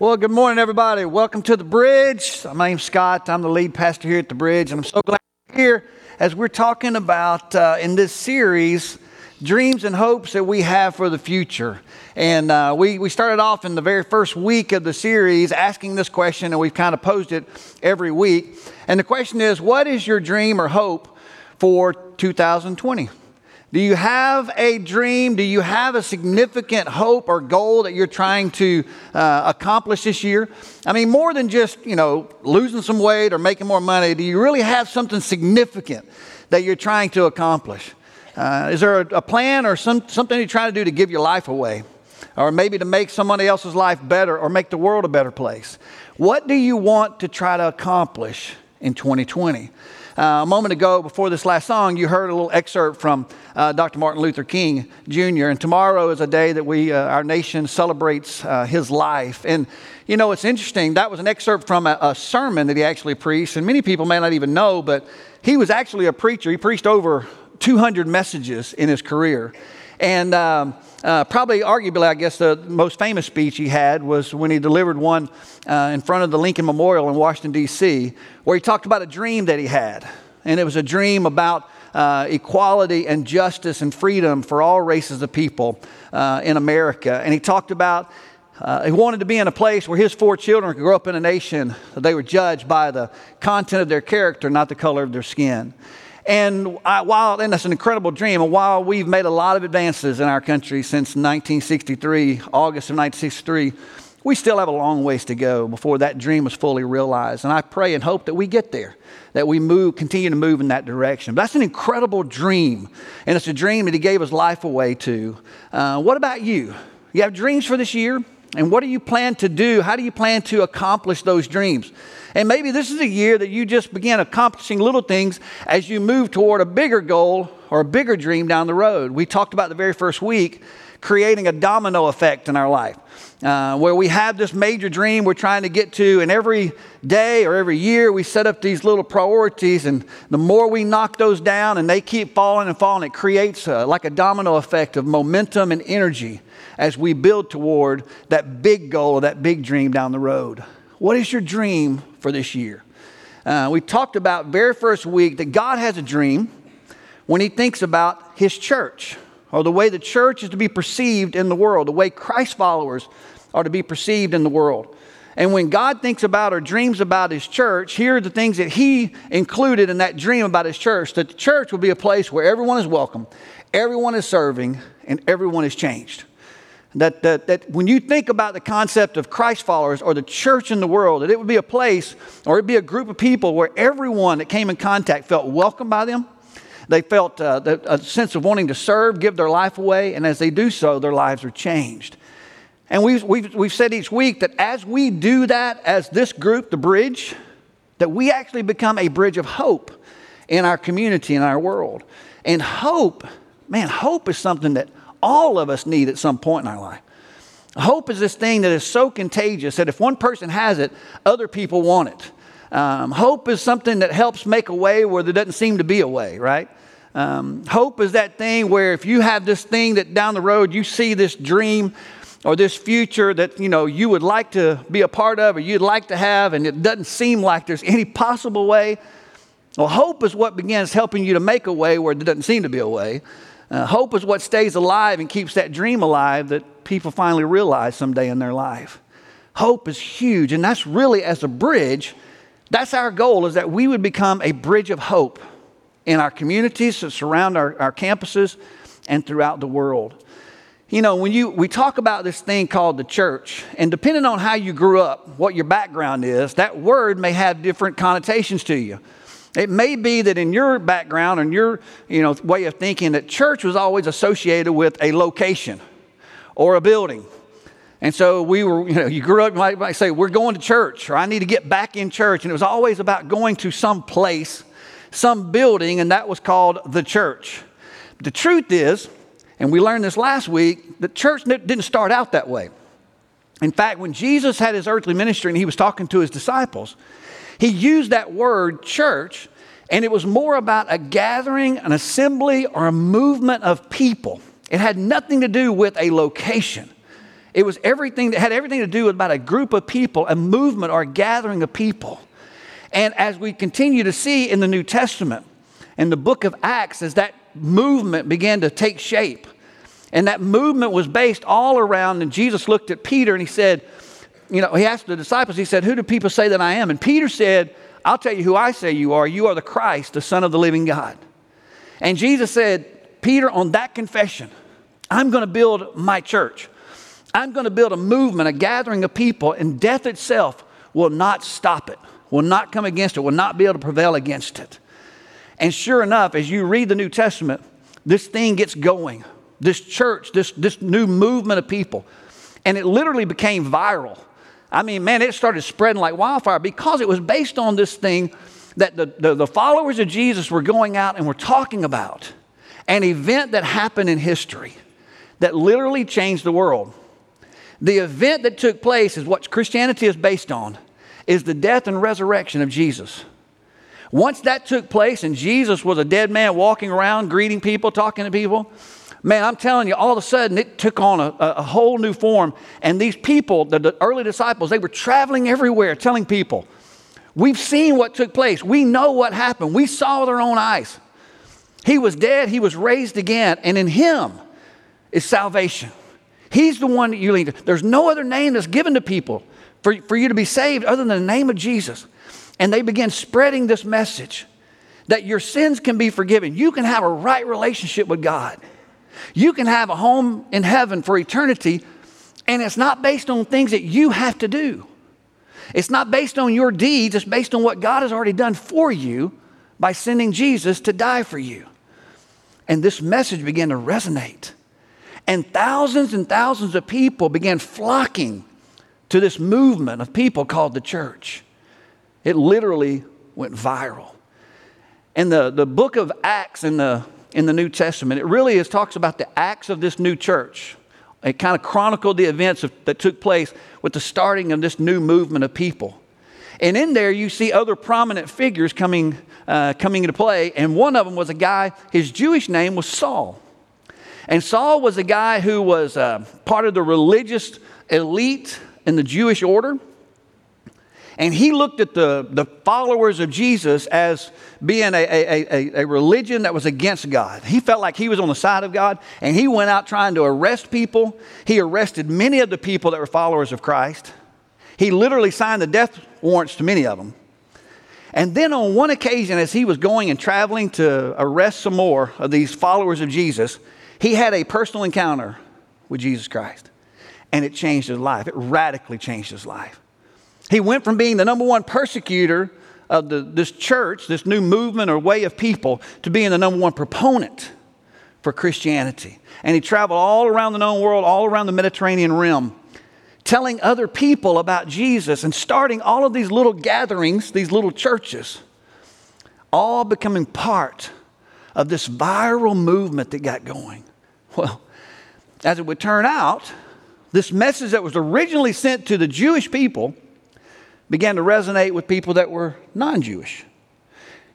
Well, good morning, everybody. Welcome to the bridge. My name's Scott. I'm the lead pastor here at the bridge, and I'm so glad you're here as we're talking about uh, in this series dreams and hopes that we have for the future. And uh, we, we started off in the very first week of the series asking this question, and we've kind of posed it every week. And the question is what is your dream or hope for 2020? Do you have a dream? Do you have a significant hope or goal that you're trying to uh, accomplish this year? I mean, more than just, you know, losing some weight or making more money, do you really have something significant that you're trying to accomplish? Uh, is there a, a plan or some, something you're trying to do to give your life away? Or maybe to make somebody else's life better or make the world a better place? What do you want to try to accomplish in 2020? Uh, a moment ago, before this last song, you heard a little excerpt from uh, Dr. Martin Luther King Jr. And tomorrow is a day that we, uh, our nation, celebrates uh, his life. And you know, it's interesting. That was an excerpt from a, a, sermon that he actually preached, and many people may not even know, but he was actually a preacher. He preached over 200 messages in his career, and. Um, uh, probably, arguably, I guess the most famous speech he had was when he delivered one uh, in front of the Lincoln Memorial in Washington, D.C., where he talked about a dream that he had. And it was a dream about uh, equality and justice and freedom for all races of people uh, in America. And he talked about uh, he wanted to be in a place where his four children could grow up in a nation that they were judged by the content of their character, not the color of their skin. And I, while, and that's an incredible dream, and while we've made a lot of advances in our country since 1963, August of 1963, we still have a long ways to go before that dream is fully realized. And I pray and hope that we get there, that we move, continue to move in that direction. But that's an incredible dream, and it's a dream that He gave His life away to. Uh, what about you? You have dreams for this year? And what do you plan to do? How do you plan to accomplish those dreams? And maybe this is a year that you just begin accomplishing little things as you move toward a bigger goal or a bigger dream down the road. We talked about the very first week creating a domino effect in our life. Uh, where we have this major dream we're trying to get to, and every day or every year we set up these little priorities, and the more we knock those down and they keep falling and falling, it creates a, like a domino effect of momentum and energy as we build toward that big goal, or that big dream down the road. What is your dream for this year? Uh, we talked about very first week that God has a dream when He thinks about His church or the way the church is to be perceived in the world, the way Christ followers are to be perceived in the world. And when God thinks about or dreams about His church, here are the things that He included in that dream about His church that the church will be a place where everyone is welcome, everyone is serving, and everyone is changed. That, that, that when you think about the concept of Christ followers or the church in the world, that it would be a place or it'd be a group of people where everyone that came in contact felt welcome by them. They felt uh, a sense of wanting to serve, give their life away, and as they do so, their lives are changed. And we've, we've, we've said each week that as we do that, as this group, the bridge, that we actually become a bridge of hope in our community, in our world. And hope, man, hope is something that all of us need at some point in our life. Hope is this thing that is so contagious that if one person has it, other people want it. Um, hope is something that helps make a way where there doesn't seem to be a way, right? Um, hope is that thing where if you have this thing that down the road you see this dream or this future that you know you would like to be a part of or you'd like to have and it doesn't seem like there's any possible way well hope is what begins helping you to make a way where there doesn't seem to be a way uh, hope is what stays alive and keeps that dream alive that people finally realize someday in their life. Hope is huge, and that's really as a bridge. That's our goal is that we would become a bridge of hope in our communities that surround our, our campuses and throughout the world. You know, when you we talk about this thing called the church, and depending on how you grew up, what your background is, that word may have different connotations to you. It may be that in your background and your you know, way of thinking that church was always associated with a location or a building. And so we were, you know, you grew up, you might, might say, we're going to church, or I need to get back in church. And it was always about going to some place, some building, and that was called the church. The truth is, and we learned this last week, the church didn't start out that way. In fact, when Jesus had his earthly ministry and he was talking to his disciples, he used that word church, and it was more about a gathering, an assembly, or a movement of people. It had nothing to do with a location. It was everything that had everything to do with about a group of people, a movement or a gathering of people. And as we continue to see in the New Testament, in the book of Acts, as that movement began to take shape, and that movement was based all around, and Jesus looked at Peter and he said, You know, he asked the disciples, he said, Who do people say that I am? And Peter said, I'll tell you who I say you are. You are the Christ, the Son of the living God. And Jesus said, Peter, on that confession, I'm going to build my church. I'm going to build a movement, a gathering of people, and death itself will not stop it, will not come against it, will not be able to prevail against it. And sure enough, as you read the New Testament, this thing gets going. This church, this, this new movement of people. And it literally became viral. I mean, man, it started spreading like wildfire because it was based on this thing that the, the, the followers of Jesus were going out and were talking about an event that happened in history that literally changed the world. The event that took place is what Christianity is based on is the death and resurrection of Jesus. Once that took place and Jesus was a dead man walking around greeting people, talking to people, man, I'm telling you, all of a sudden it took on a, a whole new form. And these people, the, the early disciples, they were traveling everywhere telling people, We've seen what took place. We know what happened. We saw with our own eyes. He was dead, he was raised again, and in him is salvation. He's the one that you lean to. There's no other name that's given to people for, for you to be saved other than the name of Jesus. And they began spreading this message that your sins can be forgiven. You can have a right relationship with God. You can have a home in heaven for eternity, and it's not based on things that you have to do. It's not based on your deeds, it's based on what God has already done for you by sending Jesus to die for you. And this message began to resonate. And thousands and thousands of people began flocking to this movement of people called the church. It literally went viral. And the, the book of Acts in the, in the New Testament, it really is, talks about the acts of this new church. It kind of chronicled the events of, that took place with the starting of this new movement of people. And in there, you see other prominent figures coming, uh, coming into play. And one of them was a guy, his Jewish name was Saul. And Saul was a guy who was uh, part of the religious elite in the Jewish order. And he looked at the, the followers of Jesus as being a, a, a, a, religion that was against God. He felt like he was on the side of God, and he went out trying to arrest people. He arrested many of the people that were followers of Christ. He literally signed the death warrants to many of them. And then on one occasion, as he was going and traveling to arrest some more of these followers of Jesus, he had a personal encounter with Jesus Christ. And it changed his life. It radically changed his life. He went from being the number one persecutor of the, this church, this new movement or way of people, to being the number one proponent for Christianity. And he traveled all around the known world, all around the Mediterranean rim, telling other people about Jesus and starting all of these little gatherings, these little churches, all becoming part of this viral movement that got going. Well, as it would turn out, this message that was originally sent to the Jewish people began to resonate with people that were non Jewish.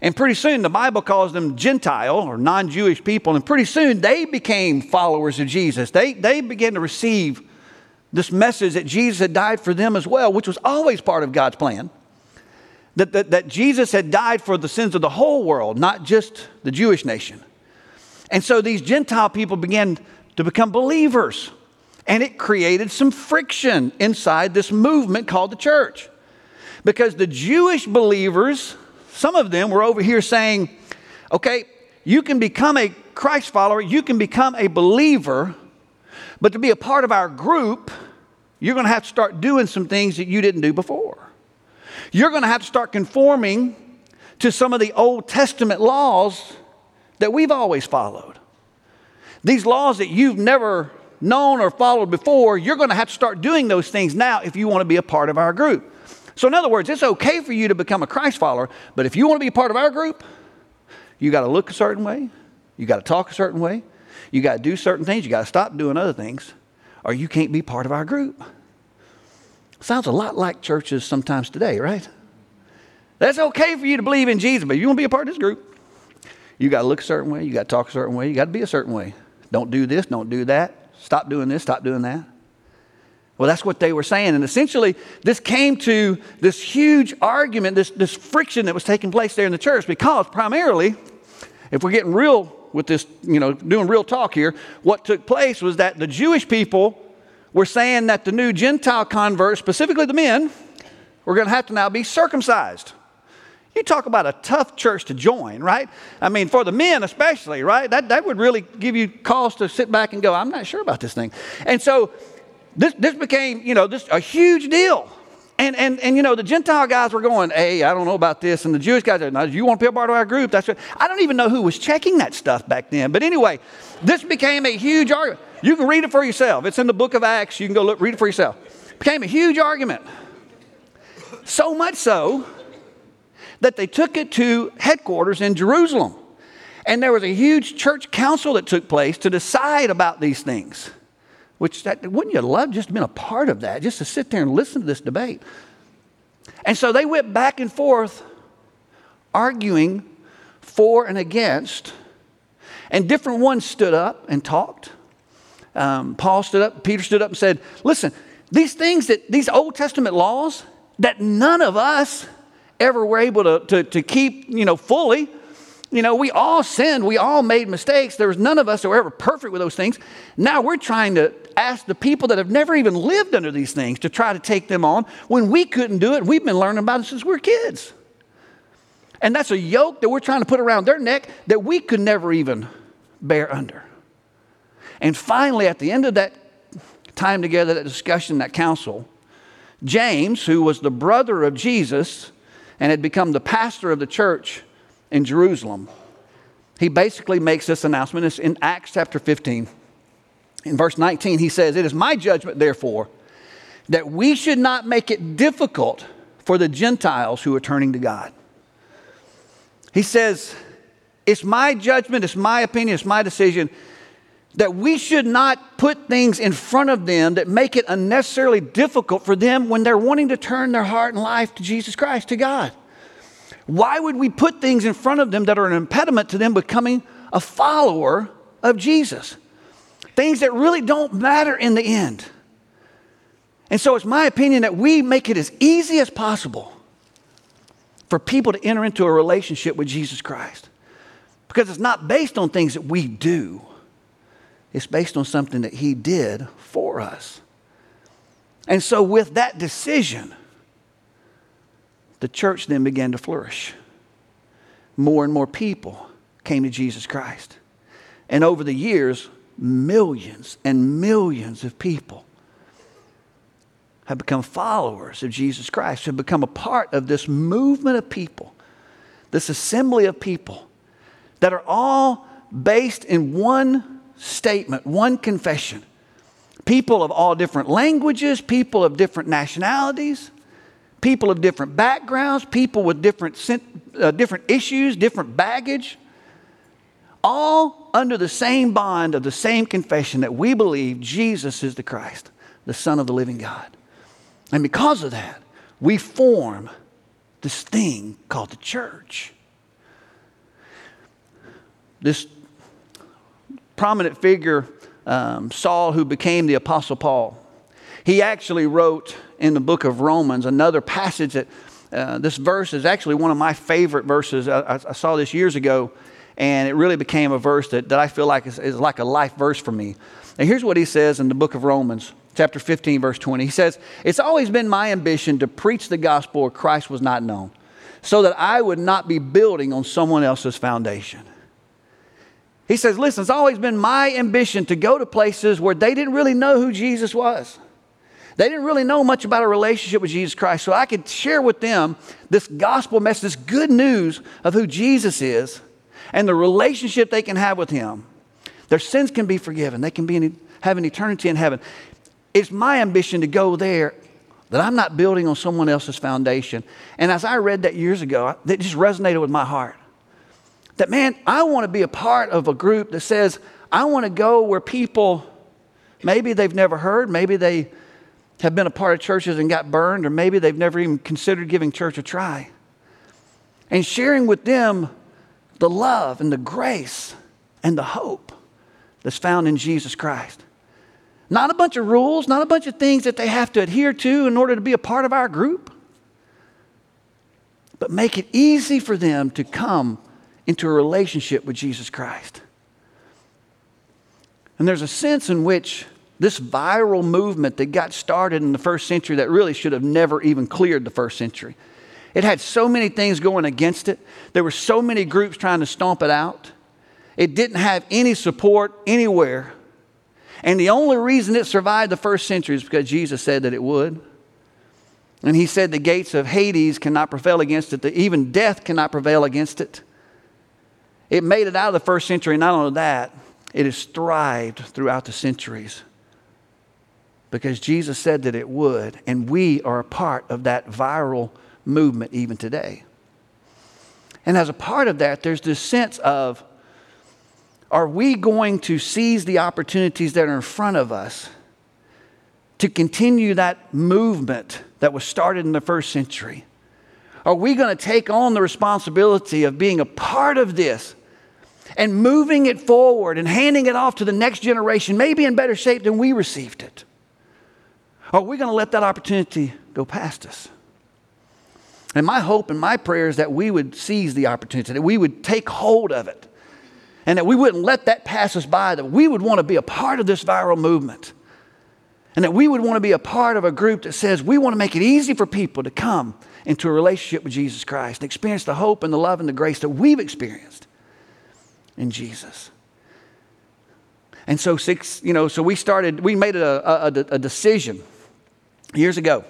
And pretty soon the Bible calls them Gentile or non Jewish people. And pretty soon they became followers of Jesus. They, they began to receive this message that Jesus had died for them as well, which was always part of God's plan. That, that, that Jesus had died for the sins of the whole world, not just the Jewish nation. And so these Gentile people began to become believers. And it created some friction inside this movement called the church. Because the Jewish believers, some of them were over here saying, okay, you can become a Christ follower, you can become a believer, but to be a part of our group, you're going to have to start doing some things that you didn't do before. You're going to have to start conforming to some of the Old Testament laws that we've always followed. These laws that you've never known or followed before, you're going to have to start doing those things now if you want to be a part of our group. So, in other words, it's okay for you to become a Christ follower, but if you want to be part of our group, you got to look a certain way, you got to talk a certain way, you got to do certain things, you got to stop doing other things, or you can't be part of our group. Sounds a lot like churches sometimes today, right? That's okay for you to believe in Jesus, but if you want to be a part of this group, you got to look a certain way, you got to talk a certain way, you got to be a certain way. Don't do this, don't do that. Stop doing this, stop doing that. Well, that's what they were saying. And essentially, this came to this huge argument, this, this friction that was taking place there in the church because primarily, if we're getting real with this, you know, doing real talk here, what took place was that the Jewish people were saying that the new Gentile converts, specifically the men, were going to have to now be circumcised. You talk about a tough church to join, right? I mean, for the men especially, right? That, that would really give you cause to sit back and go, I'm not sure about this thing. And so this, this became, you know, this a huge deal. And, and, and, you know, the Gentile guys were going, hey, I don't know about this. And the Jewish guys said, no, you want to be a part of our group? That's what, I don't even know who was checking that stuff back then. But anyway, this became a huge argument. You can read it for yourself. It's in the book of Acts. You can go look, read it for yourself. It became a huge argument. So much so that they took it to headquarters in Jerusalem. And there was a huge church council that took place to decide about these things. Which that, wouldn't you love just been a part of that, just to sit there and listen to this debate? And so they went back and forth arguing for and against, and different ones stood up and talked. Um, Paul stood up, Peter stood up and said, Listen, these things that, these Old Testament laws that none of us ever were able to, to, to keep, you know, fully, you know, we all sinned. We all made mistakes. There was none of us that were ever perfect with those things. Now we're trying to ask the people that have never even lived under these things to try to take them on when we couldn't do it. We've been learning about it since we were kids. And that's a yoke that we're trying to put around their neck that we could never even bear under. And finally, at the end of that time together, that discussion, that council, James, who was the brother of Jesus and had become the pastor of the church, in Jerusalem, he basically makes this announcement. It's in Acts chapter 15. In verse 19, he says, It is my judgment, therefore, that we should not make it difficult for the Gentiles who are turning to God. He says, It's my judgment, it's my opinion, it's my decision that we should not put things in front of them that make it unnecessarily difficult for them when they're wanting to turn their heart and life to Jesus Christ, to God. Why would we put things in front of them that are an impediment to them becoming a follower of Jesus? Things that really don't matter in the end. And so it's my opinion that we make it as easy as possible for people to enter into a relationship with Jesus Christ. Because it's not based on things that we do, it's based on something that He did for us. And so, with that decision, the church then began to flourish. More and more people came to Jesus Christ. And over the years, millions and millions of people have become followers of Jesus Christ, have become a part of this movement of people, this assembly of people that are all based in one statement, one confession. People of all different languages, people of different nationalities, people of different backgrounds, people with different, uh, different issues, different baggage, all under the same bond of the same confession that we believe Jesus is the Christ, the Son of the living God. And because of that, we form this thing called the church. This prominent figure, um, Saul, who became the Apostle Paul, he actually wrote in the book of Romans, another passage that uh, this verse is actually one of my favorite verses. I, I, saw this years ago, and it really became a verse that, that I feel like is, is like a life verse for me. And here's what he says in the book of Romans, chapter 15, verse 20. He says, It's always been my ambition to preach the gospel where Christ was not known, so that I would not be building on someone else's foundation. He says, Listen, it's always been my ambition to go to places where they didn't really know who Jesus was. They didn't really know much about a relationship with Jesus Christ. So I could share with them this gospel message, this good news of who Jesus is and the relationship they can have with Him. Their sins can be forgiven, they can be in, have an eternity in heaven. It's my ambition to go there that I'm not building on someone else's foundation. And as I read that years ago, that just resonated with my heart. That, man, I want to be a part of a group that says, I want to go where people, maybe they've never heard, maybe they have been a part of churches and got burned, or maybe they've never even considered giving church a try. And sharing with them the love and the grace and the hope that's found in Jesus Christ. Not a bunch of rules, not a bunch of things that they have to adhere to in order to be a part of our group, but make it easy for them to come into a relationship with Jesus Christ. And there's a sense in which this viral movement that got started in the first century that really should have never even cleared the first century. It had so many things going against it. There were so many groups trying to stomp it out. It didn't have any support anywhere. And the only reason it survived the first century is because Jesus said that it would. And he said the gates of Hades cannot prevail against it, that even death cannot prevail against it. It made it out of the first century. and Not only that, it has thrived throughout the centuries because Jesus said that it would, and we are a part of that viral movement even today. And as a part of that, there's this sense of are we going to seize the opportunities that are in front of us to continue that movement that was started in the first century? Are we going to take on the responsibility of being a part of this and moving it forward and handing it off to the next generation, maybe in better shape than we received it? Oh, Are we going to let that opportunity go past us? And my hope and my prayer is that we would seize the opportunity, that we would take hold of it, and that we wouldn't let that pass us by, that we would want to be a part of this viral movement. And that we would want to be a part of a group that says we want to make it easy for people to come into a relationship with Jesus Christ and experience the hope and the love and the grace that we've experienced in Jesus. And so, six, you know, so we started, we made a, a, a decision years ago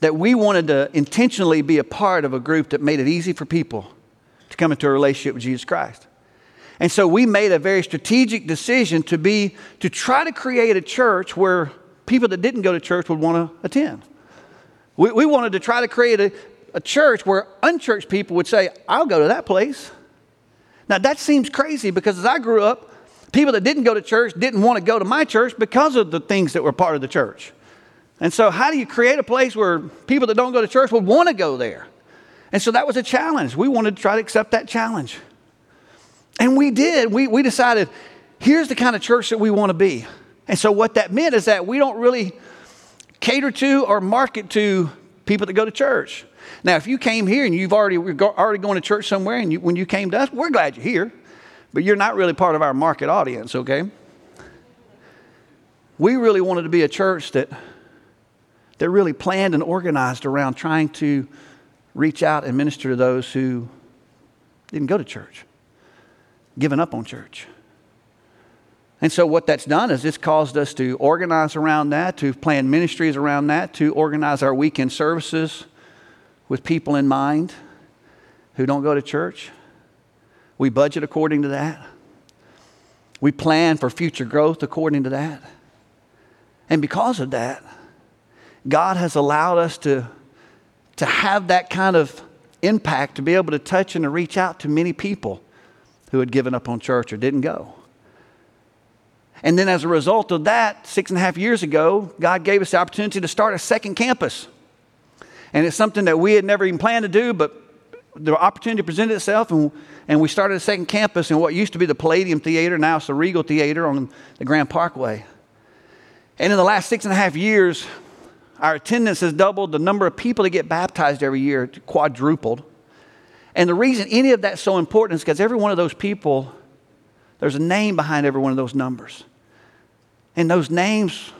that we wanted to intentionally be a part of a group that made it easy for people to come into a relationship with Jesus Christ. And so we made a very strategic decision to be to try to create a church where people that didn't go to church would want to attend. We, we wanted to try to create a, a church where unchurched people would say, I'll go to that place. Now that seems crazy because as I grew up, people that didn't go to church didn't want to go to my church because of the things that were part of the church. And so, how do you create a place where people that don't go to church would want to go there? And so that was a challenge. We wanted to try to accept that challenge. And we did. We, we decided here's the kind of church that we want to be. And so, what that meant is that we don't really cater to or market to people that go to church. Now, if you came here and you've already, already going to church somewhere, and you, when you came to us, we're glad you're here, but you're not really part of our market audience, okay? We really wanted to be a church that they're really planned and organized around trying to reach out and minister to those who didn't go to church, given up on church. And so, what that's done is it's caused us to organize around that, to plan ministries around that, to organize our weekend services with people in mind who don't go to church. We budget according to that. We plan for future growth according to that. And because of that, God has allowed us to, to have that kind of impact, to be able to touch and to reach out to many people who had given up on church or didn't go. And then, as a result of that, six and a half years ago, God gave us the opportunity to start a second campus. And it's something that we had never even planned to do, but the opportunity presented itself, and, and we started a second campus in what used to be the Palladium Theater, now it's the Regal Theater on the Grand Parkway. And in the last six and a half years, our attendance has doubled. The number of people that get baptized every year quadrupled. And the reason any of that's so important is because every one of those people, there's a name behind every one of those numbers. And those names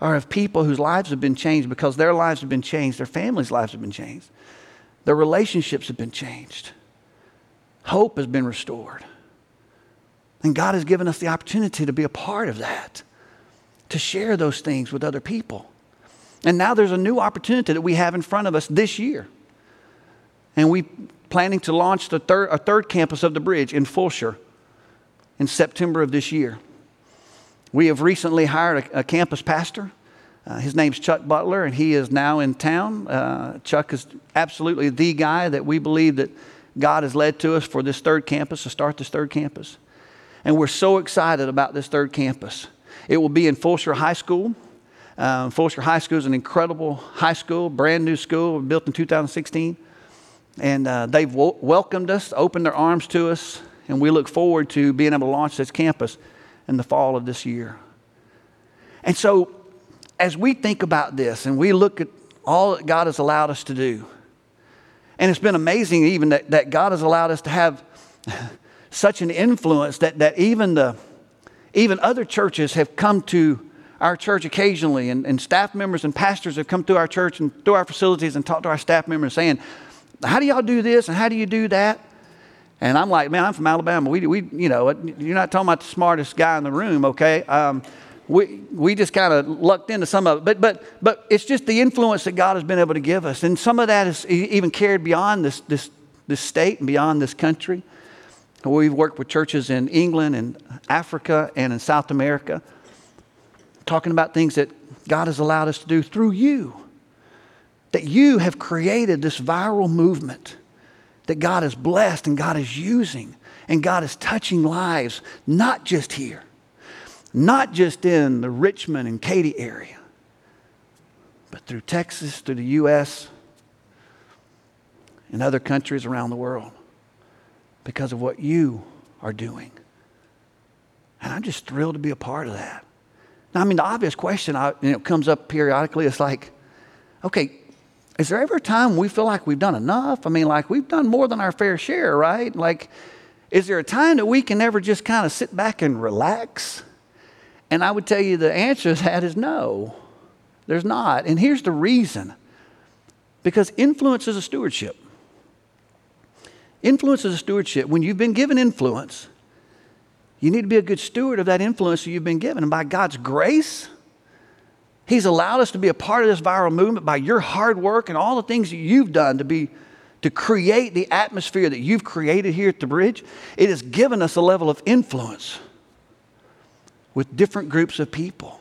are of people whose lives have been changed because their lives have been changed, their families' lives have been changed, their relationships have been changed, hope has been restored. And God has given us the opportunity to be a part of that, to share those things with other people. And now there's a new opportunity that we have in front of us this year. And we're planning to launch the third, a third campus of the bridge in Fulshear in September of this year. We have recently hired a, a campus pastor. Uh, his name's Chuck Butler, and he is now in town. Uh, Chuck is absolutely the guy that we believe that God has led to us for this third campus, to start this third campus. And we're so excited about this third campus. It will be in Fulshear High School. Um, High School is an incredible high school, brand new school, built in 2016. And uh, they've w- welcomed us, opened their arms to us, and we look forward to being able to launch this campus in the fall of this year. And so, as we think about this and we look at all that God has allowed us to do, and it's been amazing even that, that God has allowed us to have such an influence that, that even, the, even other churches have come to our church occasionally, and, and staff members and pastors have come through our church and through our facilities and talked to our staff members saying, How do y'all do this and how do you do that? And I'm like, Man, I'm from Alabama. We, we you know, you're not talking about the smartest guy in the room, okay? Um, we, we just kind of lucked into some of it. But, but, but it's just the influence that God has been able to give us. And some of that is even carried beyond this, this, this state and beyond this country. We've worked with churches in England and Africa and in South America, talking about things that God has allowed us to do through you. That you have created this viral movement that God has blessed and God is using and God is touching lives, not just here not just in the Richmond and Katy area, but through Texas, through the U.S., and other countries around the world because of what you are doing. And I'm just thrilled to be a part of that. Now, I mean, the obvious question I, comes up periodically is like, okay, is there ever a time we feel like we've done enough? I mean, like we've done more than our fair share, right? Like, is there a time that we can ever just kind of sit back and relax? And I would tell you the answer to that is no, there's not. And here's the reason because influence is a stewardship. Influence is a stewardship. When you've been given influence, you need to be a good steward of that influence that you've been given. And by God's grace, He's allowed us to be a part of this viral movement by your hard work and all the things that you've done to be to create the atmosphere that you've created here at the bridge. It has given us a level of influence with different groups of people.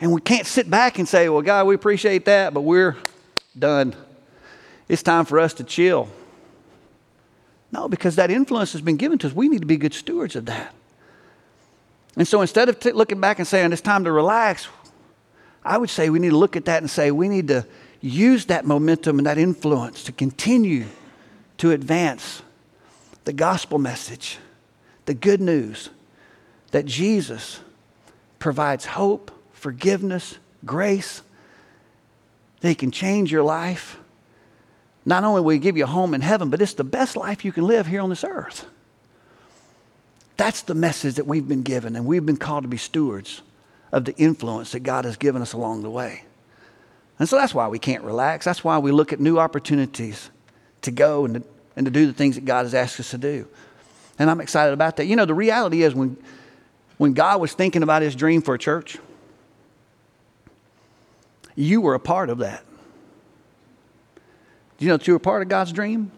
And we can't sit back and say, well, God, we appreciate that, but we're done. It's time for us to chill. No, because that influence has been given to us. We need to be good stewards of that. And so instead of t- looking back and saying it's time to relax, I would say we need to look at that and say we need to use that momentum and that influence to continue to advance the gospel message, the good news that Jesus provides hope, forgiveness, grace, that He can change your life. Not only will He give you a home in heaven, but it's the best life you can live here on this earth. That's the message that we've been given, and we've been called to be stewards of the influence that God has given us along the way. And so that's why we can't relax. That's why we look at new opportunities to go and to, and to do the things that God has asked us to do. And I'm excited about that. You know, the reality is when when God was thinking about his dream for a church, you were a part of that. Do you know that you were part of God's dream?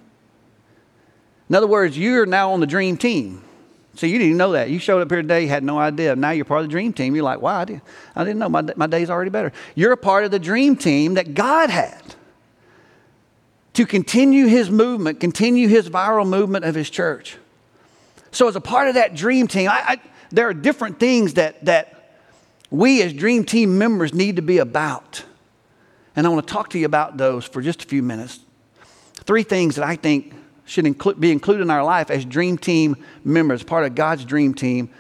In other words, you're now on the dream team. So you didn't know that. You showed up here today, had no idea. Now you're part of the dream team. You're like, wow, I, didn't, I didn't know. My, my day's already better. You're a part of the dream team that God had to continue his movement, continue his viral movement of his church. So, as a part of that dream team, I, I there are different things that, that we as Dream Team members need to be about. And I want to talk to you about those for just a few minutes. Three things that I think should inclu- be included in our life as Dream Team members, part of God's Dream Team,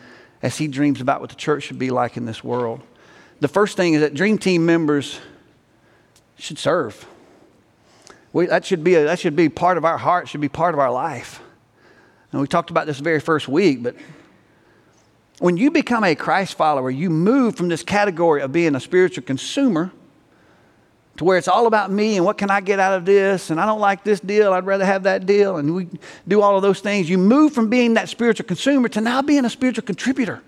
as He dreams about what the church should be like in this world. The first thing is that Dream Team members should serve. We, that, should be a, that should be part of our heart, should be part of our life. And we talked about this very first week, but when you become a Christ follower, you move from this category of being a spiritual consumer to where it's all about me and what can I get out of this, and I don't like this deal, I'd rather have that deal, and we do all of those things. You move from being that spiritual consumer to now being a spiritual contributor.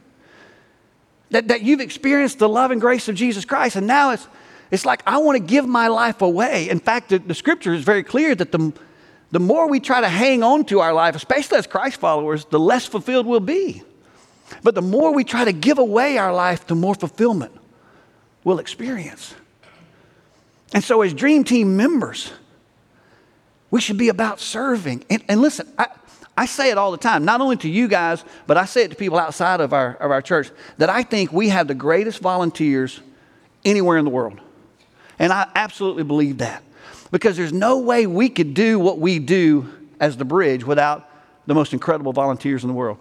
That, that you've experienced the love and grace of Jesus Christ, and now it's, it's like, I want to give my life away. In fact, the, the scripture is very clear that the, the more we try to hang on to our life, especially as Christ followers, the less fulfilled we'll be. But the more we try to give away our life, the more fulfillment we'll experience. And so, as Dream Team members, we should be about serving. And, and listen, I, I say it all the time, not only to you guys, but I say it to people outside of our, of our church, that I think we have the greatest volunteers anywhere in the world. And I absolutely believe that. Because there's no way we could do what we do as the bridge without the most incredible volunteers in the world.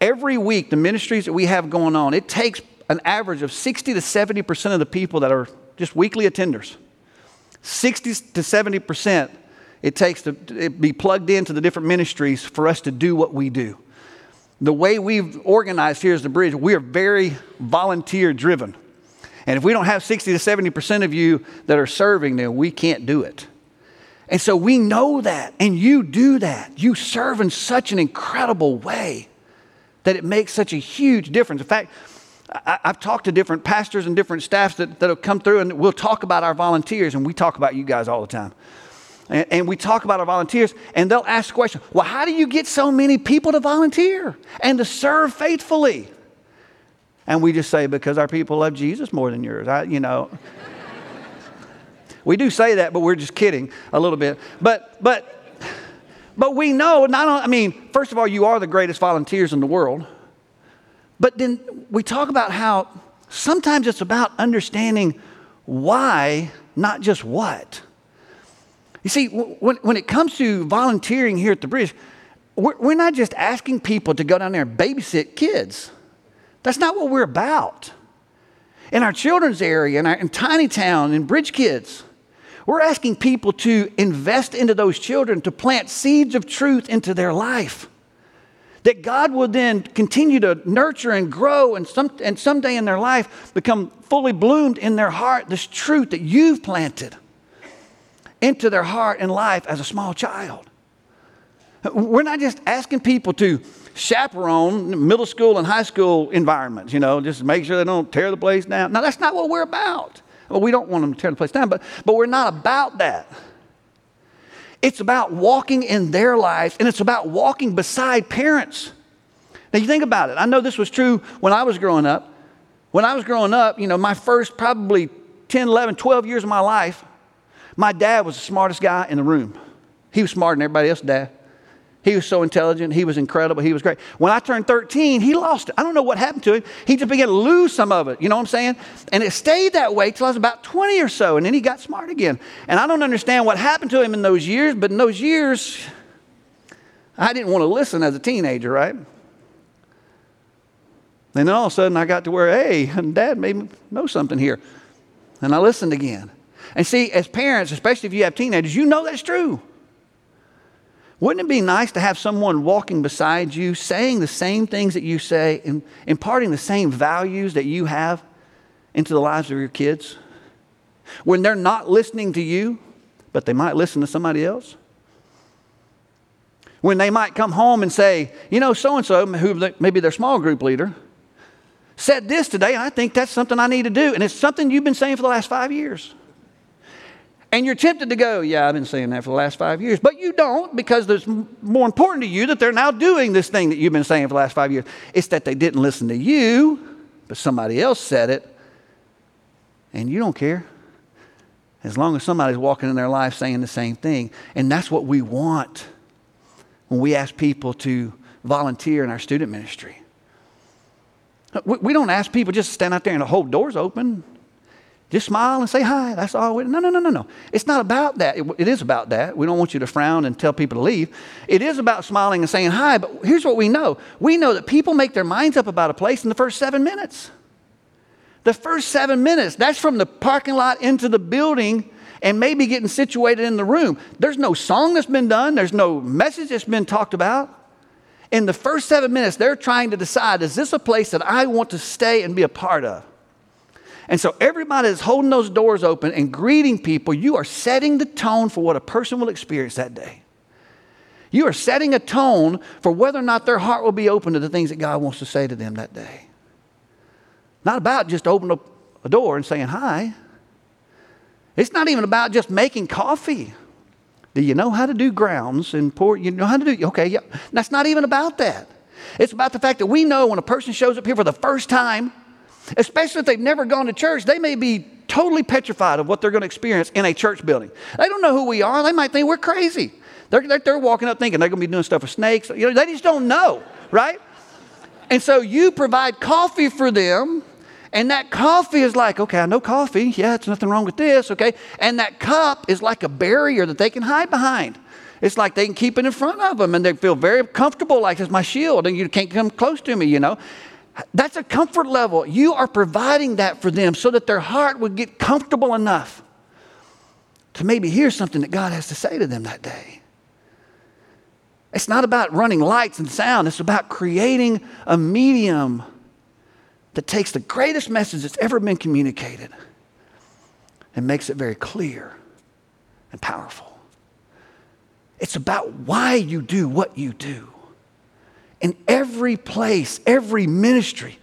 Every week, the ministries that we have going on, it takes an average of 60 to 70% of the people that are just weekly attenders. 60 to 70% it takes to be plugged into the different ministries for us to do what we do. The way we've organized here as the bridge, we are very volunteer driven. And if we don't have 60 to 70% of you that are serving, then we can't do it. And so we know that, and you do that. You serve in such an incredible way that it makes such a huge difference. In fact, I, have talked to different pastors and different staffs that, have come through, and we'll talk about our volunteers, and we talk about you guys all the time. And, and we talk about our volunteers, and they'll ask the question well, how do you get so many people to volunteer and to serve faithfully? And we just say, because our people love Jesus more than yours. I, you know. we do say that, but we're just kidding a little bit. But, but, but we know, not I mean, first of all, you are the greatest volunteers in the world. But then we talk about how sometimes it's about understanding why, not just what. You see, when, when it comes to volunteering here at the bridge, we're, we're not just asking people to go down there and babysit kids. That's not what we're about. In our children's area, in, our, in Tiny Town, in Bridge Kids, we're asking people to invest into those children, to plant seeds of truth into their life. That God will then continue to nurture and grow and, some, and someday in their life become fully bloomed in their heart this truth that you've planted into their heart and life as a small child. We're not just asking people to chaperone middle school and high school environments, you know, just make sure they don't tear the place down. Now, that's not what we're about. Well, we don't want them to tear the place down, but, but we're not about that. It's about walking in their lives, and it's about walking beside parents. Now, you think about it. I know this was true when I was growing up. When I was growing up, you know, my first probably 10, 11, 12 years of my life, my dad was the smartest guy in the room. He was smarter than everybody else's dad. He was so intelligent. He was incredible. He was great. When I turned 13, he lost it. I don't know what happened to him. He just began to lose some of it. You know what I'm saying? And it stayed that way till I was about 20 or so. And then he got smart again. And I don't understand what happened to him in those years, but in those years, I didn't want to listen as a teenager, right? And then all of a sudden, I got to where, hey, dad maybe know something here. And I listened again. And see, as parents, especially if you have teenagers, you know that's true. Wouldn't it be nice to have someone walking beside you, saying the same things that you say, and imparting the same values that you have into the lives of your kids? When they're not listening to you, but they might listen to somebody else? When they might come home and say, you know, so and so, who maybe their small group leader, said this today, and I think that's something I need to do. And it's something you've been saying for the last five years. And you're tempted to go, Yeah, I've been saying that for the last five years. But you don't because it's more important to you that they're now doing this thing that you've been saying for the last five years. It's that they didn't listen to you, but somebody else said it, and you don't care. As long as somebody's walking in their life saying the same thing. And that's what we want when we ask people to volunteer in our student ministry. We don't ask people just to stand out there and hold doors open. Just smile and say hi. That's all. We, no, no, no, no, no. It's not about that. It, it is about that. We don't want you to frown and tell people to leave. It is about smiling and saying hi. But here's what we know we know that people make their minds up about a place in the first seven minutes. The first seven minutes, that's from the parking lot into the building and maybe getting situated in the room. There's no song that's been done, there's no message that's been talked about. In the first seven minutes, they're trying to decide is this a place that I want to stay and be a part of? And so everybody that's holding those doors open and greeting people. You are setting the tone for what a person will experience that day. You are setting a tone for whether or not their heart will be open to the things that God wants to say to them that day. Not about just opening up a door and saying hi. It's not even about just making coffee. Do you know how to do grounds and pour? You know how to do? Okay, yeah. That's not even about that. It's about the fact that we know when a person shows up here for the first time, especially if they've never gone to church, they may be totally petrified of what they're going to experience in a church building. They don't know who we are. They might think we're crazy. They're, they're, walking up thinking they're going to be doing stuff with snakes. You know, they just don't know, right? And so you provide coffee for them, and that coffee is like, okay, I know coffee. Yeah, it's nothing wrong with this, okay? And that cup is like a barrier that they can hide behind. It's like they can keep it in front of them and they feel very comfortable, like it's my shield, and you can't come close to me, you know. That's a comfort level. You are providing that for them so that their heart would get comfortable enough to maybe hear something that God has to say to them that day. It's not about running lights and sound, it's about creating a medium that takes the greatest message that's ever been communicated and makes it very clear and powerful. It's about why you do what you do. In every place, every ministry,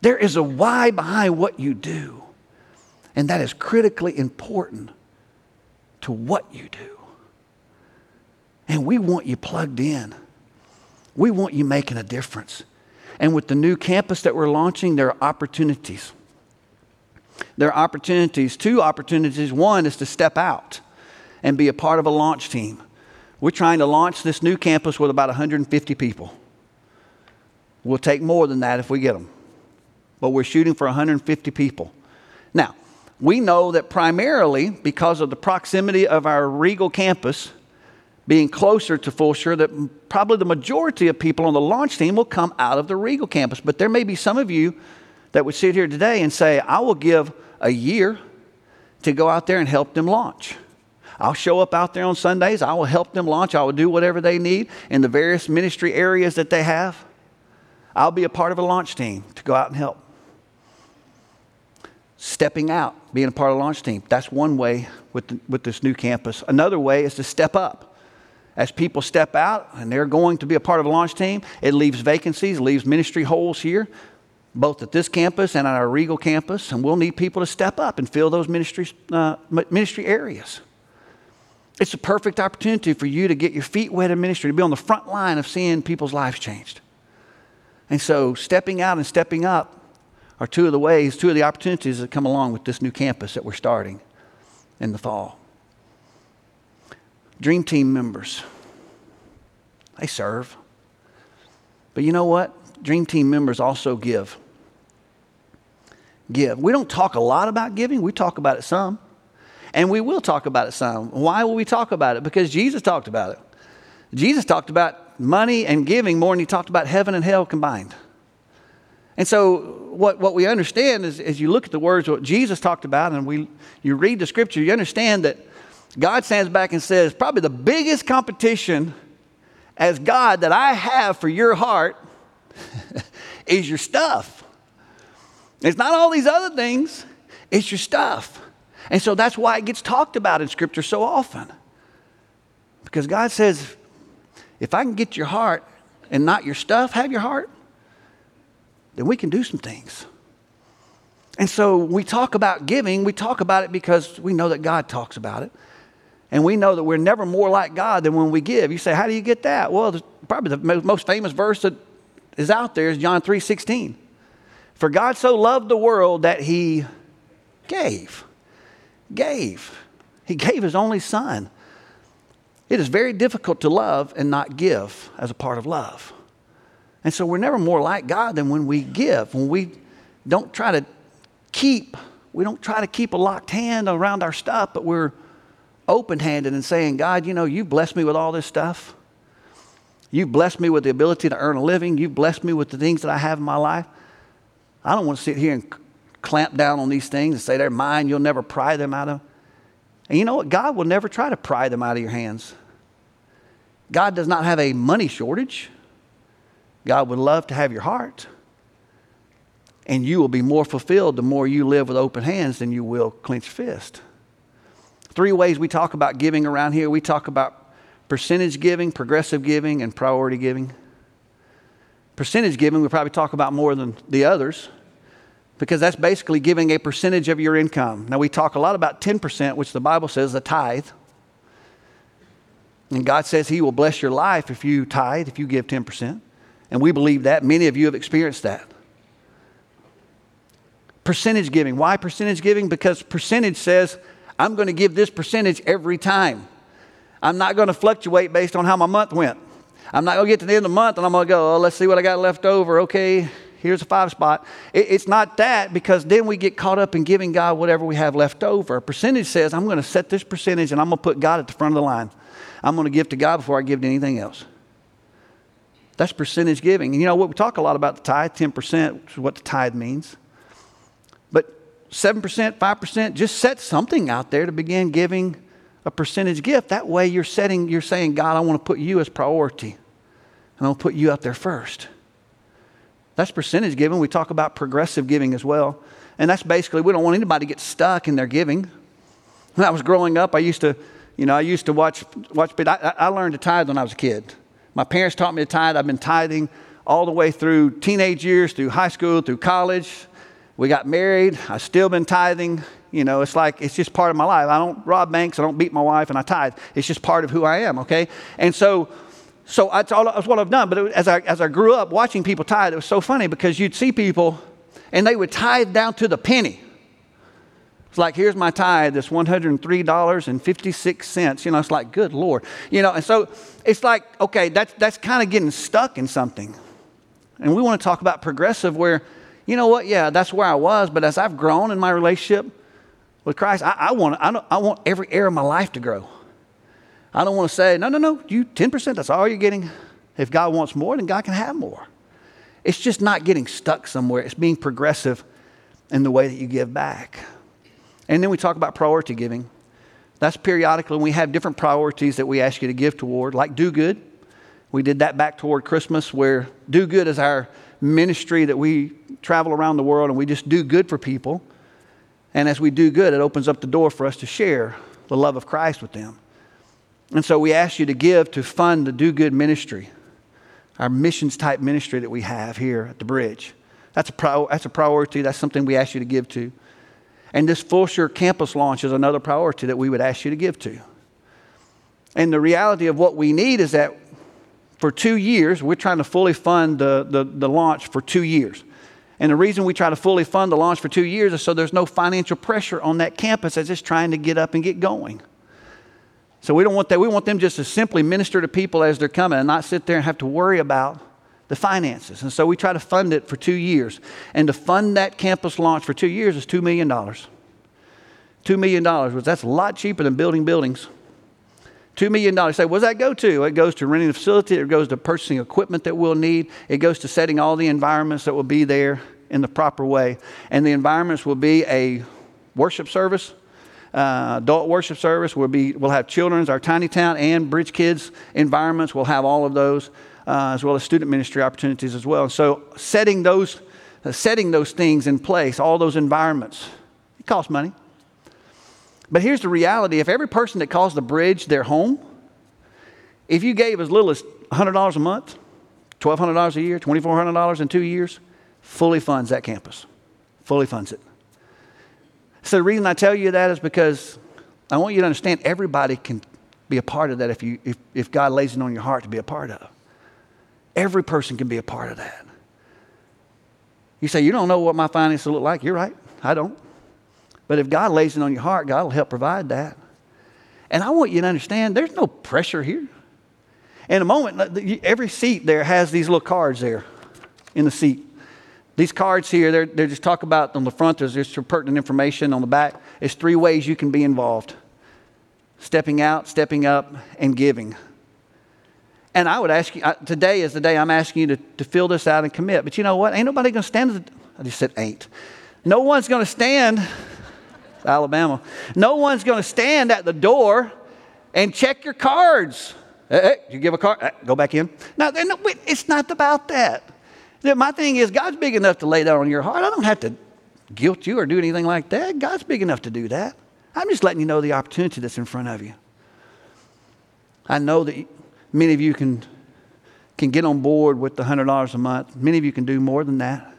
there is a why behind what you do. And that is critically important to what you do. And we want you plugged in. We want you making a difference. And with the new campus that we're launching, there are opportunities. There are opportunities, two opportunities. One is to step out and be a part of a launch team. We're trying to launch this new campus with about 150 people. We'll take more than that if we get them. But we're shooting for 150 people. Now, we know that primarily because of the proximity of our Regal campus being closer to Fulshear, that probably the majority of people on the launch team will come out of the Regal campus. But there may be some of you that would sit here today and say, I will give a year to go out there and help them launch. I'll show up out there on Sundays. I will help them launch. I will do whatever they need in the various ministry areas that they have. I'll be a part of a launch team to go out and help. Stepping out, being a part of a launch team, that's one way with, the, with this new campus. Another way is to step up. As people step out and they're going to be a part of a launch team, it leaves vacancies, leaves ministry holes here, both at this campus and at our Regal campus, and we'll need people to step up and fill those ministry, uh, ministry areas. It's a perfect opportunity for you to get your feet wet in ministry, to be on the front line of seeing people's lives changed. And so, stepping out and stepping up are two of the ways, two of the opportunities that come along with this new campus that we're starting in the fall. Dream Team members, they serve. But you know what? Dream Team members also give. Give. We don't talk a lot about giving, we talk about it some. And we will talk about it some. Why will we talk about it? Because Jesus talked about it. Jesus talked about money and giving more than he talked about heaven and hell combined. And so, what, what we understand is, as you look at the words what Jesus talked about, and we, you read the scripture, you understand that God stands back and says, probably the biggest competition as God that I have for your heart is your stuff. It's not all these other things, it's your stuff. And so that's why it gets talked about in Scripture so often. Because God says, if I can get your heart and not your stuff, have your heart, then we can do some things. And so we talk about giving, we talk about it because we know that God talks about it. And we know that we're never more like God than when we give. You say, how do you get that? Well, probably the most famous verse that is out there is John 3 16. For God so loved the world that he gave. Gave. He gave his only son. It is very difficult to love and not give as a part of love. And so we're never more like God than when we give, when we don't try to keep, we don't try to keep a locked hand around our stuff, but we're open handed and saying, God, you know, you blessed me with all this stuff. You've blessed me with the ability to earn a living. You've blessed me with the things that I have in my life. I don't want to sit here and clamp down on these things and say they're mine. You'll never pry them out of. And you know what? God will never try to pry them out of your hands. God does not have a money shortage. God would love to have your heart. And you will be more fulfilled the more you live with open hands than you will clenched fist. Three ways we talk about giving around here we talk about percentage giving, progressive giving, and priority giving. Percentage giving we probably talk about more than the others because that's basically giving a percentage of your income. Now, we talk a lot about 10%, which the Bible says the tithe. And God says He will bless your life if you tithe, if you give 10%. And we believe that. Many of you have experienced that. Percentage giving. Why percentage giving? Because percentage says, I'm going to give this percentage every time. I'm not going to fluctuate based on how my month went. I'm not going to get to the end of the month and I'm going to go, oh, let's see what I got left over. Okay, here's a five spot. It, it's not that because then we get caught up in giving God whatever we have left over. A percentage says, I'm going to set this percentage and I'm going to put God at the front of the line. I'm going to give to God before I give to anything else. That's percentage giving. And you know what? We talk a lot about the tithe, 10%, which is what the tithe means. But 7%, 5%, just set something out there to begin giving a percentage gift. That way you're setting, you're saying, God, I want to put you as priority. And I'll put you out there first. That's percentage giving. We talk about progressive giving as well. And that's basically, we don't want anybody to get stuck in their giving. When I was growing up, I used to, you know, I used to watch, watch, but I, I learned to tithe when I was a kid. My parents taught me to tithe. I've been tithing all the way through teenage years, through high school, through college. We got married. I've still been tithing. You know, it's like, it's just part of my life. I don't rob banks, I don't beat my wife, and I tithe. It's just part of who I am, okay? And so, so that's, all, that's what I've done. But it, as, I, as I grew up watching people tithe, it was so funny because you'd see people and they would tithe down to the penny. It's like, here's my tithe, this $103.56. You know, it's like, good Lord. You know, and so it's like, okay, that's, that's kind of getting stuck in something. And we want to talk about progressive where, you know what, yeah, that's where I was, but as I've grown in my relationship with Christ, I, I want, I, I want every area of my life to grow. I don't want to say, no, no, no, you 10%, that's all you're getting. If God wants more, then God can have more. It's just not getting stuck somewhere, it's being progressive in the way that you give back. And then we talk about priority giving. That's periodically we have different priorities that we ask you to give toward, like do good. We did that back toward Christmas, where do good is our ministry that we travel around the world and we just do good for people. And as we do good, it opens up the door for us to share the love of Christ with them. And so we ask you to give to fund the do good ministry, our missions type ministry that we have here at the bridge. That's a, that's a priority. That's something we ask you to give to. And this Fulshear campus launch is another priority that we would ask you to give to. And the reality of what we need is that for two years, we're trying to fully fund the, the, the, launch for two years. And the reason we try to fully fund the launch for two years is so there's no financial pressure on that campus as it's trying to get up and get going. So we don't want that. We want them just to simply minister to people as they're coming and not sit there and have to worry about the finances. And so we try to fund it for two years. And to fund that campus launch for two years is $2 million. $2 million, which that's a lot cheaper than building buildings. $2 million. Say, what does that go to? It goes to renting the facility, it goes to purchasing equipment that we'll need, it goes to setting all the environments that will be there in the proper way. And the environments will be a worship service, uh, adult worship service. We'll, be, we'll have children's, our tiny town, and Bridge Kids environments. We'll have all of those uh, as well as student ministry opportunities as well. So setting those, uh, setting those things in place, all those environments, it costs money. But here's the reality if every person that calls the bridge their home, if you gave as little as $100 a month, $1,200 a year, $2,400 in two years, fully funds that campus. Fully funds it. So the reason I tell you that is because I want you to understand everybody can be a part of that if, you, if, if God lays it on your heart to be a part of. Every person can be a part of that. You say, You don't know what my finances look like. You're right. I don't. But if God lays it on your heart, God will help provide that. And I want you to understand there's no pressure here. In a moment, every seat there has these little cards there in the seat. These cards here, they're, they're just talk about on the front, there's just pertinent information. On the back, it's three ways you can be involved stepping out, stepping up, and giving. And I would ask you, today is the day I'm asking you to, to fill this out and commit. But you know what? Ain't nobody going to stand. I just said ain't. No one's going to stand, Alabama. No one's going to stand at the door and check your cards. Hey, hey, you give a card, hey, go back in. Now, it's not about that. My thing is, God's big enough to lay that on your heart. I don't have to guilt you or do anything like that. God's big enough to do that. I'm just letting you know the opportunity that's in front of you. I know that Many of you can, can get on board with the $100 a month. Many of you can do more than that.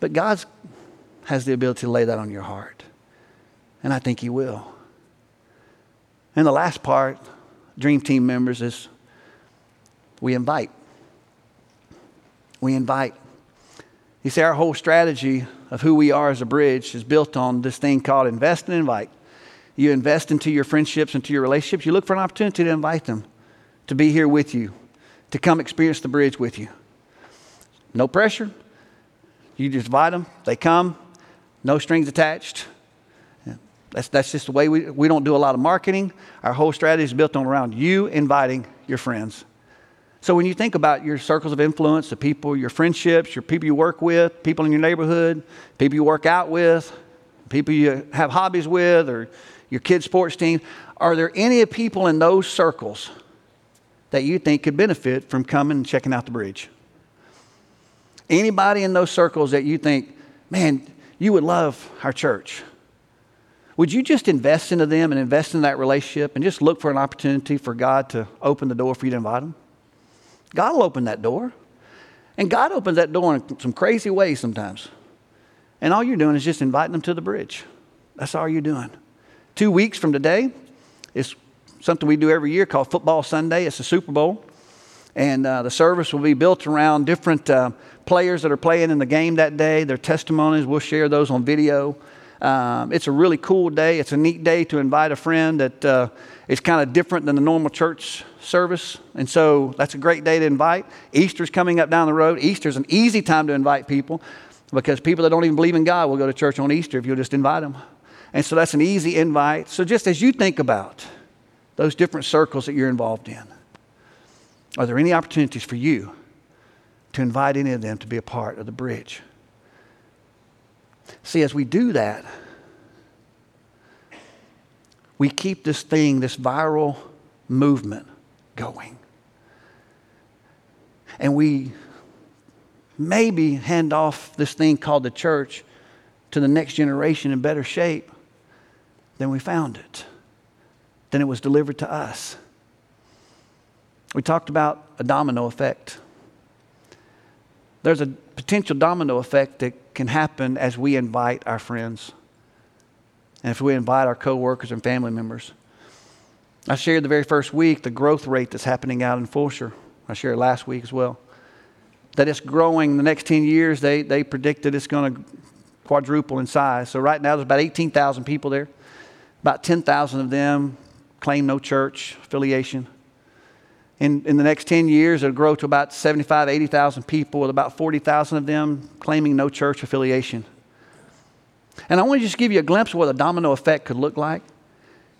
But God has the ability to lay that on your heart. And I think He will. And the last part, Dream Team members, is we invite. We invite. You see, our whole strategy of who we are as a bridge is built on this thing called invest and invite. You invest into your friendships, into your relationships. You look for an opportunity to invite them to be here with you, to come experience the bridge with you. No pressure. You just invite them, they come, no strings attached. That's, that's just the way we, we don't do a lot of marketing. Our whole strategy is built on around you inviting your friends. So when you think about your circles of influence, the people, your friendships, your people you work with, people in your neighborhood, people you work out with, people you have hobbies with, or your kids' sports team, are there any people in those circles that you think could benefit from coming and checking out the bridge? Anybody in those circles that you think, man, you would love our church? Would you just invest into them and invest in that relationship and just look for an opportunity for God to open the door for you to invite them? God will open that door. And God opens that door in some crazy ways sometimes. And all you're doing is just inviting them to the bridge. That's all you're doing. Two weeks from today is something we do every year called Football Sunday. It's a Super Bowl. And uh, the service will be built around different uh, players that are playing in the game that day, their testimonies. We'll share those on video. Um, it's a really cool day. It's a neat day to invite a friend that uh, is kind of different than the normal church service. And so that's a great day to invite. Easter's coming up down the road. Easter's an easy time to invite people because people that don't even believe in God will go to church on Easter if you'll just invite them. And so that's an easy invite. So just as you think about those different circles that you're involved in, are there any opportunities for you to invite any of them to be a part of the bridge? See, as we do that, we keep this thing, this viral movement going. And we maybe hand off this thing called the church to the next generation in better shape than we found it, than it was delivered to us. We talked about a domino effect. There's a potential domino effect that can happen as we invite our friends and if we invite our coworkers and family members. I shared the very first week the growth rate that's happening out in Fulshear. I shared last week as well. That it's growing the next 10 years, they, they predicted it's going to quadruple in size. So right now there's about 18,000 people there. About 10,000 of them claim no church affiliation. In, in the next 10 years, it'll grow to about 75, 80,000 people, with about 40,000 of them claiming no church affiliation. And I want to just give you a glimpse of what a domino effect could look like.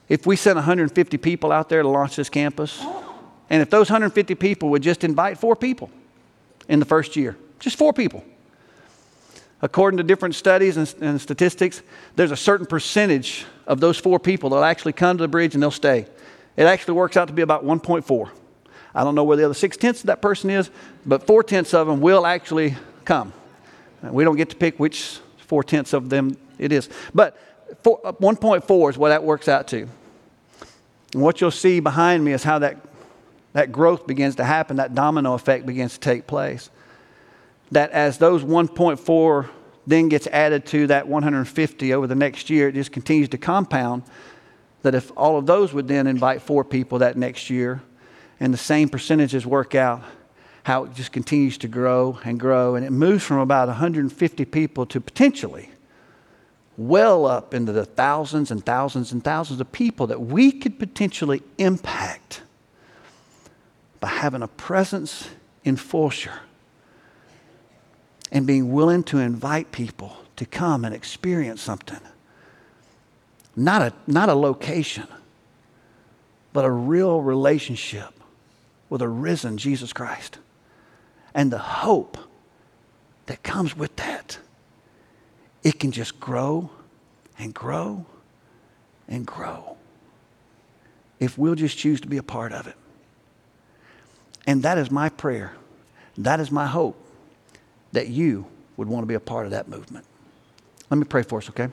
If we sent 150 people out there to launch this campus, and if those 150 people would just invite four people in the first year, just four people. According to different studies and, and statistics, there's a certain percentage of those four people that'll actually come to the bridge and they'll stay. It actually works out to be about 1.4. I don't know where the other six tenths of that person is, but four tenths of them will actually come. We don't get to pick which four tenths of them it is. But four, uh, 1.4 is what that works out to. And what you'll see behind me is how that, that growth begins to happen, that domino effect begins to take place. That as those 1.4 then gets added to that 150 over the next year, it just continues to compound. That if all of those would then invite four people that next year, and the same percentages work out, how it just continues to grow and grow. And it moves from about 150 people to potentially well up into the thousands and thousands and thousands of people that we could potentially impact by having a presence in Fulshear and being willing to invite people to come and experience something. Not a, not a location, but a real relationship with a risen Jesus Christ and the hope that comes with that. It can just grow and grow and grow if we'll just choose to be a part of it. And that is my prayer. That is my hope that you would want to be a part of that movement. Let me pray for us, okay?